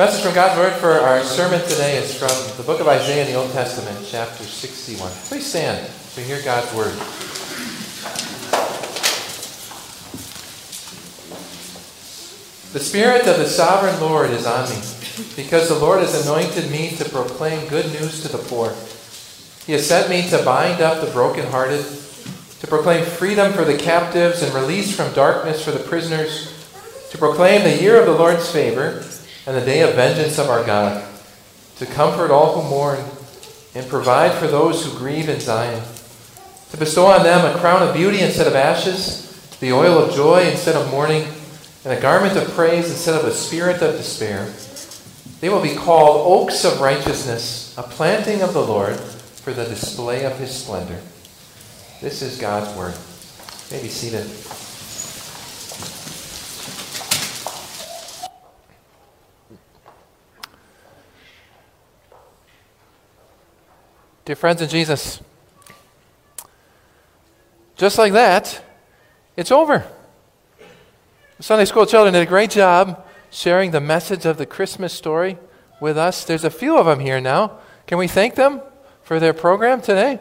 message from God's Word for our sermon today is from the book of Isaiah in the Old Testament, chapter 61. Please stand to hear God's Word. The Spirit of the Sovereign Lord is on me, because the Lord has anointed me to proclaim good news to the poor. He has sent me to bind up the brokenhearted, to proclaim freedom for the captives and release from darkness for the prisoners, to proclaim the year of the Lord's favor and the day of vengeance of our God, to comfort all who mourn and provide for those who grieve in Zion, to bestow on them a crown of beauty instead of ashes, the oil of joy instead of mourning, and a garment of praise instead of a spirit of despair. They will be called oaks of righteousness, a planting of the Lord for the display of his splendor. This is God's word. You may be seated. Dear friends in Jesus, just like that, it's over. The Sunday school children did a great job sharing the message of the Christmas story with us. There's a few of them here now. Can we thank them for their program today?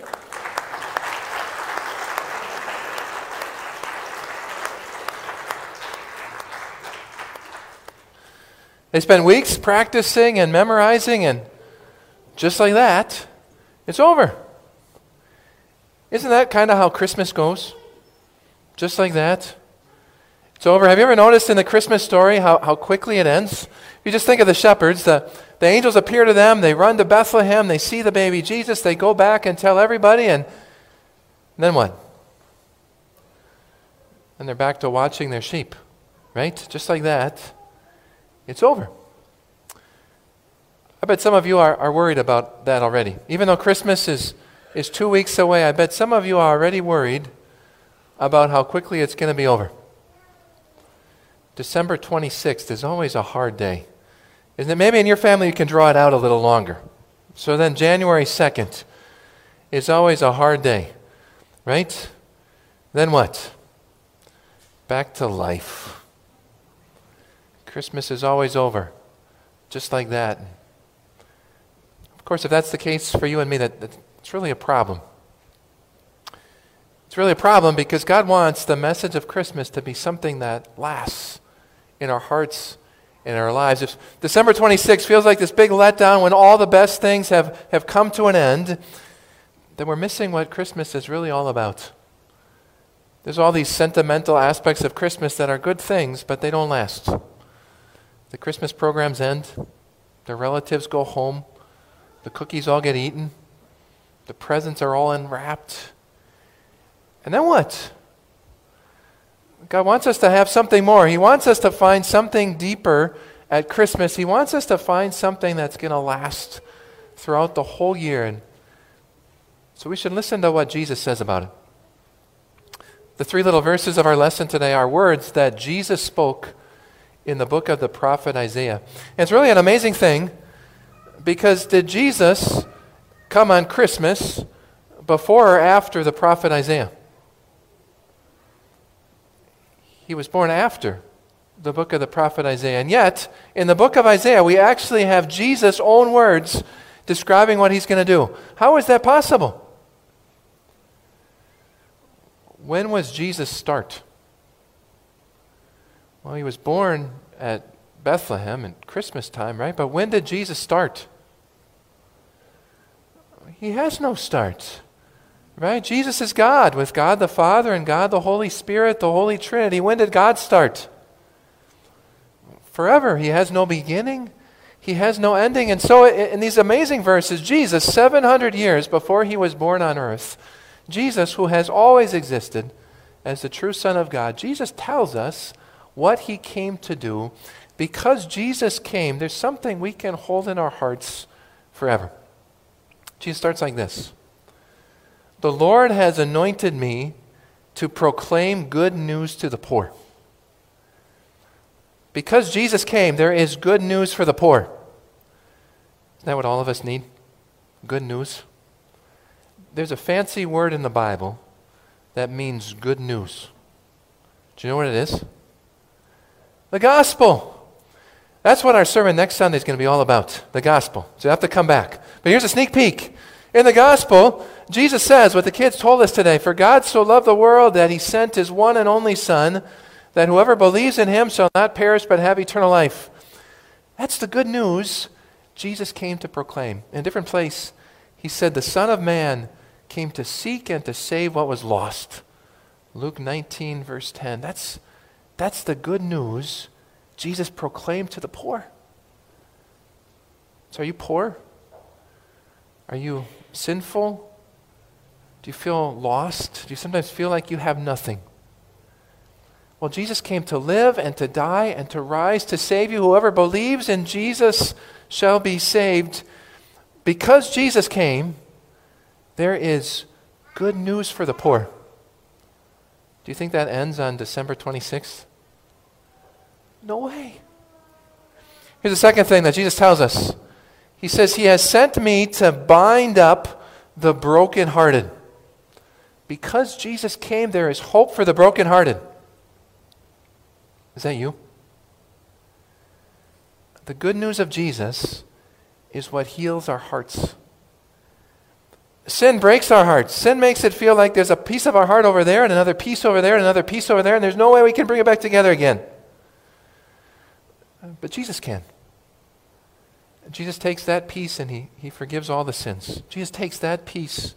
They spent weeks practicing and memorizing, and just like that, it's over. Isn't that kind of how Christmas goes? Just like that. It's over. Have you ever noticed in the Christmas story how, how quickly it ends? If you just think of the shepherds, the, the angels appear to them, they run to Bethlehem, they see the baby Jesus, they go back and tell everybody, and then what? And they're back to watching their sheep, right? Just like that it's over. I bet some of you are, are worried about that already. Even though Christmas is, is two weeks away, I bet some of you are already worried about how quickly it's going to be over. December 26th is always a hard day. Isn't it? Maybe in your family you can draw it out a little longer. So then January 2nd is always a hard day, right? Then what? Back to life. Christmas is always over, just like that. Course, if that's the case for you and me, that, that's really a problem. It's really a problem because God wants the message of Christmas to be something that lasts in our hearts, in our lives. If December 26 feels like this big letdown when all the best things have, have come to an end, then we're missing what Christmas is really all about. There's all these sentimental aspects of Christmas that are good things, but they don't last. The Christmas programs end, the relatives go home, the cookies all get eaten, the presents are all unwrapped. And then what? God wants us to have something more. He wants us to find something deeper at Christmas. He wants us to find something that's going to last throughout the whole year. And so we should listen to what Jesus says about it. The three little verses of our lesson today are words that Jesus spoke in the book of the prophet Isaiah. And it's really an amazing thing because did Jesus come on Christmas before or after the prophet Isaiah? He was born after the book of the prophet Isaiah. And yet, in the book of Isaiah, we actually have Jesus' own words describing what he's going to do. How is that possible? When was Jesus start? Well, he was born at Bethlehem at Christmas time, right? But when did Jesus start? He has no start. Right? Jesus is God, with God the Father and God the Holy Spirit, the Holy Trinity. When did God start? Forever. He has no beginning, He has no ending. And so, in these amazing verses, Jesus, 700 years before He was born on earth, Jesus, who has always existed as the true Son of God, Jesus tells us what he came to do, because Jesus came, there's something we can hold in our hearts forever. Jesus starts like this The Lord has anointed me to proclaim good news to the poor. Because Jesus came, there is good news for the poor. Isn't that what all of us need? Good news. There's a fancy word in the Bible that means good news. Do you know what it is? The gospel. That's what our sermon next Sunday is going to be all about the gospel. So you have to come back. But here's a sneak peek. In the gospel, Jesus says what the kids told us today For God so loved the world that he sent his one and only Son, that whoever believes in him shall not perish but have eternal life. That's the good news Jesus came to proclaim. In a different place, he said, The Son of Man came to seek and to save what was lost. Luke 19, verse 10. That's, that's the good news Jesus proclaimed to the poor. So, are you poor? Are you sinful? Do you feel lost? Do you sometimes feel like you have nothing? Well, Jesus came to live and to die and to rise to save you. Whoever believes in Jesus shall be saved. Because Jesus came, there is good news for the poor. Do you think that ends on December 26th? No way. Here's the second thing that Jesus tells us He says, He has sent me to bind up the brokenhearted. Because Jesus came, there is hope for the brokenhearted. Is that you? The good news of Jesus is what heals our hearts. Sin breaks our hearts. Sin makes it feel like there's a piece of our heart over there and another piece over there and another piece over there, and there's no way we can bring it back together again. But Jesus can. Jesus takes that piece and he, he forgives all the sins. Jesus takes that piece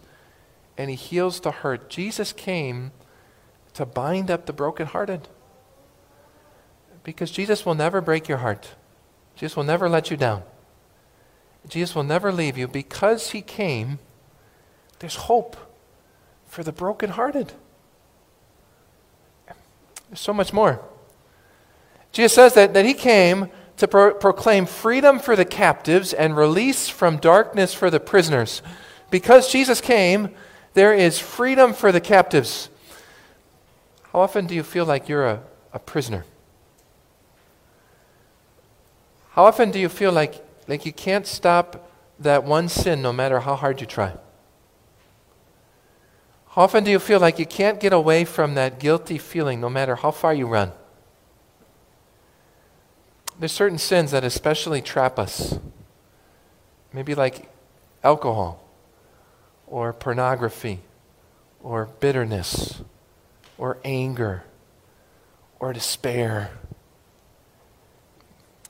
and he heals the hurt. Jesus came to bind up the brokenhearted. Because Jesus will never break your heart. Jesus will never let you down. Jesus will never leave you. Because he came, there's hope for the brokenhearted. There's so much more. Jesus says that, that he came to pro- proclaim freedom for the captives and release from darkness for the prisoners. Because Jesus came, there is freedom for the captives. How often do you feel like you're a, a prisoner? How often do you feel like, like you can't stop that one sin no matter how hard you try? How often do you feel like you can't get away from that guilty feeling no matter how far you run? There's certain sins that especially trap us. Maybe like alcohol, or pornography, or bitterness, or anger, or despair.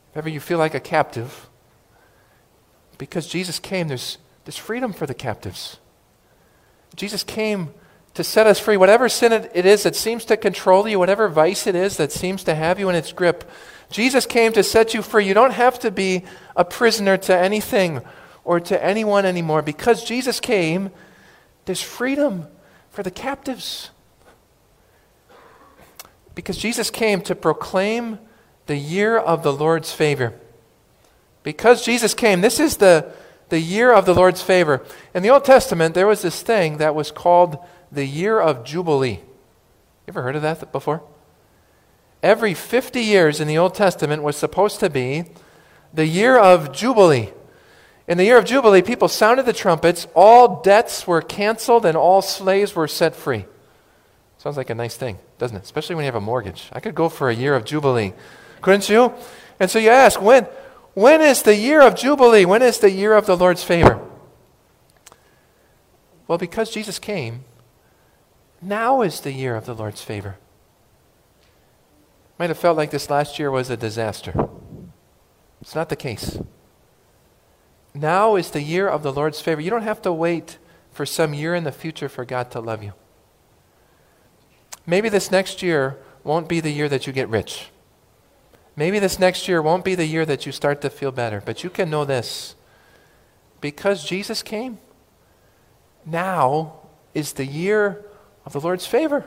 If ever you feel like a captive, because Jesus came, there's, there's freedom for the captives. Jesus came to set us free. Whatever sin it is that seems to control you, whatever vice it is that seems to have you in its grip, Jesus came to set you free. You don't have to be a prisoner to anything or to anyone anymore. Because Jesus came, there's freedom for the captives. Because Jesus came to proclaim the year of the Lord's favor. Because Jesus came, this is the, the year of the Lord's favor. In the Old Testament, there was this thing that was called the year of Jubilee. You ever heard of that before? every 50 years in the Old Testament was supposed to be the year of Jubilee. In the year of Jubilee, people sounded the trumpets, all debts were canceled, and all slaves were set free. Sounds like a nice thing, doesn't it? Especially when you have a mortgage. I could go for a year of Jubilee, couldn't you? And so you ask, when, when is the year of Jubilee? When is the year of the Lord's favor? Well, because Jesus came, now is the year of the Lord's favor. Might have felt like this last year was a disaster. It's not the case. Now is the year of the Lord's favor. You don't have to wait for some year in the future for God to love you. Maybe this next year won't be the year that you get rich. Maybe this next year won't be the year that you start to feel better. But you can know this because Jesus came, now is the year of the Lord's favor.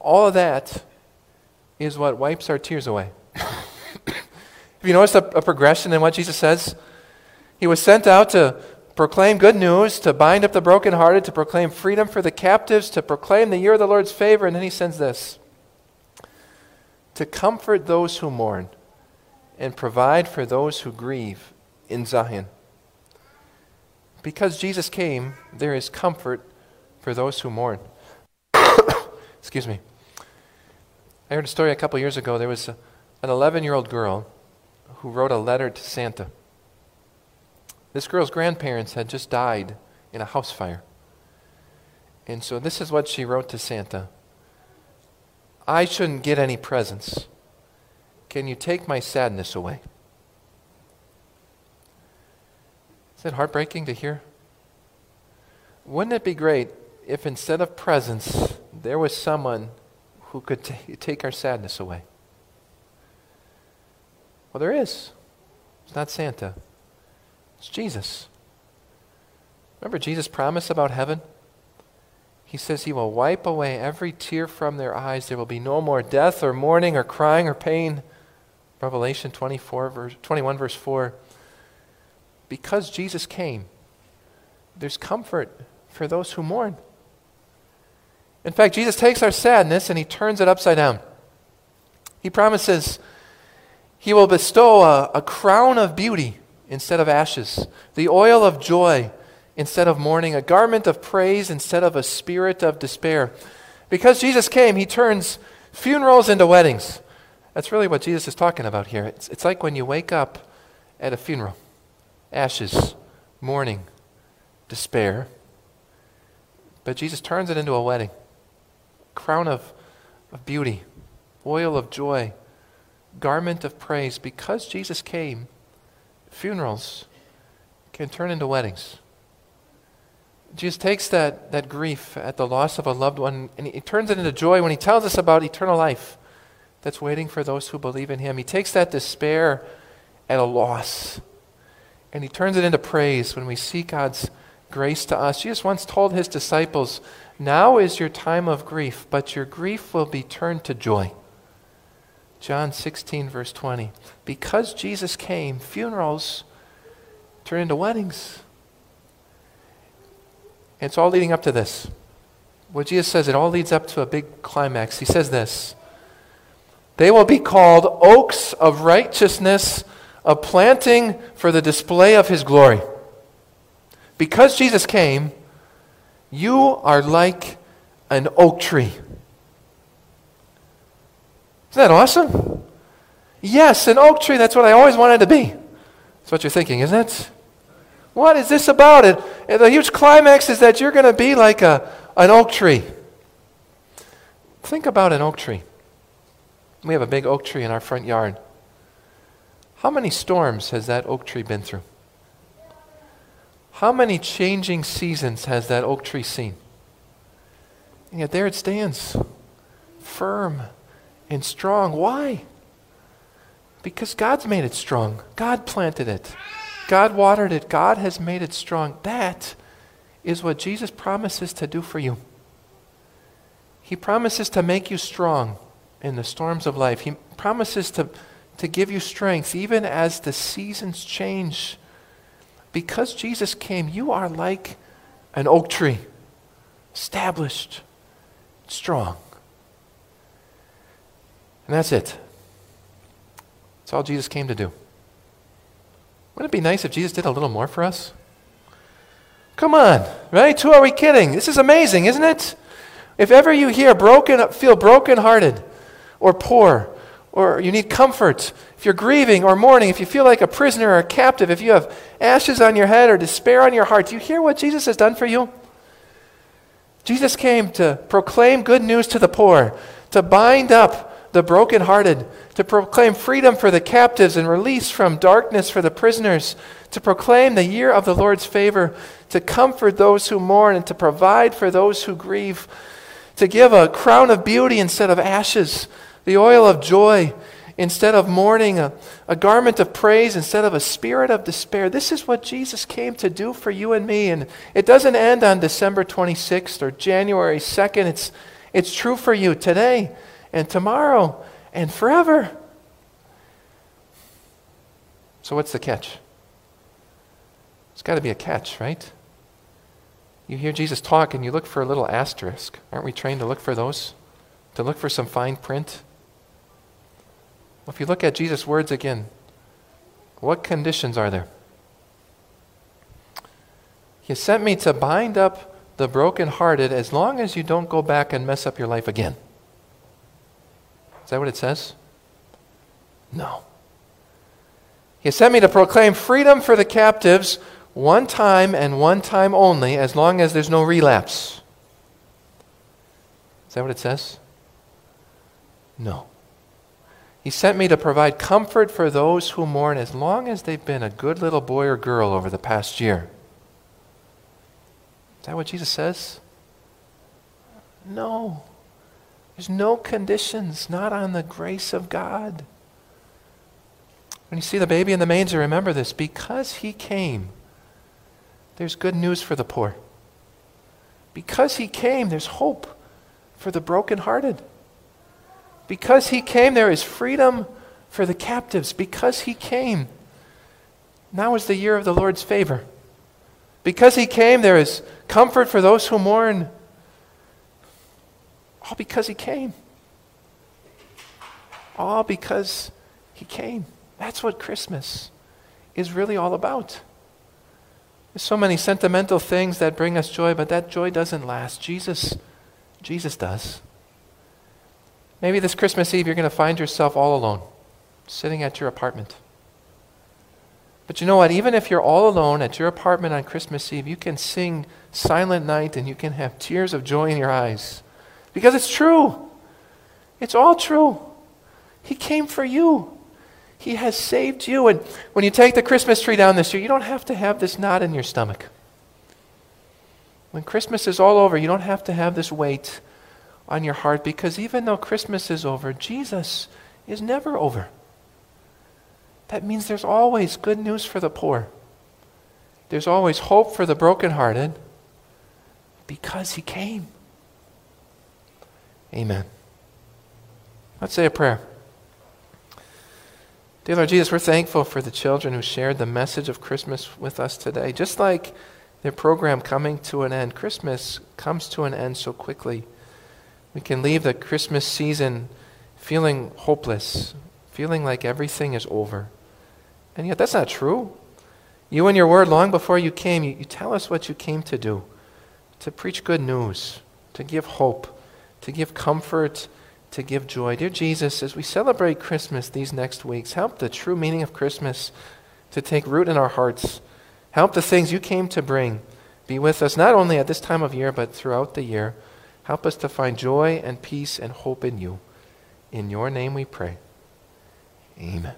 All of that is what wipes our tears away. Have you noticed a, a progression in what Jesus says? He was sent out to proclaim good news, to bind up the brokenhearted, to proclaim freedom for the captives, to proclaim the year of the Lord's favor, and then he sends this to comfort those who mourn and provide for those who grieve in Zion. Because Jesus came, there is comfort for those who mourn. Excuse me. I heard a story a couple years ago. There was a, an 11 year old girl who wrote a letter to Santa. This girl's grandparents had just died in a house fire. And so this is what she wrote to Santa I shouldn't get any presents. Can you take my sadness away? Is it heartbreaking to hear? Wouldn't it be great if instead of presents, there was someone who could t- take our sadness away? Well, there is. It's not Santa, it's Jesus. Remember Jesus' promise about heaven? He says he will wipe away every tear from their eyes. There will be no more death or mourning or crying or pain. Revelation 24, verse, 21, verse 4. Because Jesus came, there's comfort for those who mourn. In fact, Jesus takes our sadness and he turns it upside down. He promises he will bestow a, a crown of beauty instead of ashes, the oil of joy instead of mourning, a garment of praise instead of a spirit of despair. Because Jesus came, he turns funerals into weddings. That's really what Jesus is talking about here. It's, it's like when you wake up at a funeral ashes, mourning, despair. But Jesus turns it into a wedding crown of, of beauty, oil of joy, garment of praise. Because Jesus came, funerals can turn into weddings. Jesus takes that, that grief at the loss of a loved one and he turns it into joy when he tells us about eternal life that's waiting for those who believe in him. He takes that despair at a loss and he turns it into praise when we see God's grace to us. Jesus once told his disciples, Now is your time of grief, but your grief will be turned to joy. John 16, verse 20. Because Jesus came, funerals turn into weddings. And it's all leading up to this. What Jesus says, it all leads up to a big climax. He says this They will be called oaks of righteousness, a planting for the display of his glory. Because Jesus came, you are like an oak tree. Isn't that awesome? Yes, an oak tree. That's what I always wanted to be. That's what you're thinking, isn't it? What is this about? It, the huge climax is that you're going to be like a, an oak tree. Think about an oak tree. We have a big oak tree in our front yard. How many storms has that oak tree been through? How many changing seasons has that oak tree seen? And yet there it stands, firm and strong. Why? Because God's made it strong. God planted it. God watered it. God has made it strong. That is what Jesus promises to do for you. He promises to make you strong in the storms of life. He promises to, to give you strength even as the seasons change. Because Jesus came, you are like an oak tree, established, strong. And that's it. That's all Jesus came to do. Wouldn't it be nice if Jesus did a little more for us? Come on, right? Who are we kidding? This is amazing, isn't it? If ever you hear broken, feel brokenhearted or poor, or you need comfort, if you're grieving or mourning, if you feel like a prisoner or a captive, if you have ashes on your head or despair on your heart, do you hear what Jesus has done for you? Jesus came to proclaim good news to the poor, to bind up the brokenhearted, to proclaim freedom for the captives and release from darkness for the prisoners, to proclaim the year of the Lord's favor, to comfort those who mourn, and to provide for those who grieve, to give a crown of beauty instead of ashes, the oil of joy instead of mourning, a, a garment of praise instead of a spirit of despair. This is what Jesus came to do for you and me. And it doesn't end on December 26th or January 2nd. It's, it's true for you today and tomorrow and forever. So, what's the catch? There's got to be a catch, right? You hear Jesus talk and you look for a little asterisk. Aren't we trained to look for those? To look for some fine print? Well, if you look at Jesus' words again, what conditions are there? He sent me to bind up the brokenhearted as long as you don't go back and mess up your life again. Is that what it says? No. He sent me to proclaim freedom for the captives one time and one time only, as long as there's no relapse. Is that what it says? No. He sent me to provide comfort for those who mourn as long as they've been a good little boy or girl over the past year. Is that what Jesus says? No. There's no conditions, not on the grace of God. When you see the baby in the manger, remember this because he came, there's good news for the poor. Because he came, there's hope for the brokenhearted. Because he came, there is freedom for the captives. Because he came, now is the year of the Lord's favor. Because he came, there is comfort for those who mourn. All because he came. All because he came. That's what Christmas is really all about. There's so many sentimental things that bring us joy, but that joy doesn't last. Jesus, Jesus does. Maybe this Christmas Eve you're going to find yourself all alone, sitting at your apartment. But you know what? Even if you're all alone at your apartment on Christmas Eve, you can sing Silent Night and you can have tears of joy in your eyes. Because it's true. It's all true. He came for you. He has saved you. And when you take the Christmas tree down this year, you don't have to have this knot in your stomach. When Christmas is all over, you don't have to have this weight on your heart because even though Christmas is over, Jesus is never over. That means there's always good news for the poor. There's always hope for the brokenhearted because he came. Amen. Let's say a prayer. Dear Lord Jesus, we're thankful for the children who shared the message of Christmas with us today. Just like their program coming to an end, Christmas comes to an end so quickly. We can leave the Christmas season feeling hopeless, feeling like everything is over. And yet, that's not true. You and your word, long before you came, you, you tell us what you came to do to preach good news, to give hope, to give comfort to give joy. Dear Jesus, as we celebrate Christmas these next weeks, help the true meaning of Christmas to take root in our hearts. Help the things you came to bring be with us not only at this time of year, but throughout the year. Help us to find joy and peace and hope in you. In your name we pray. Amen.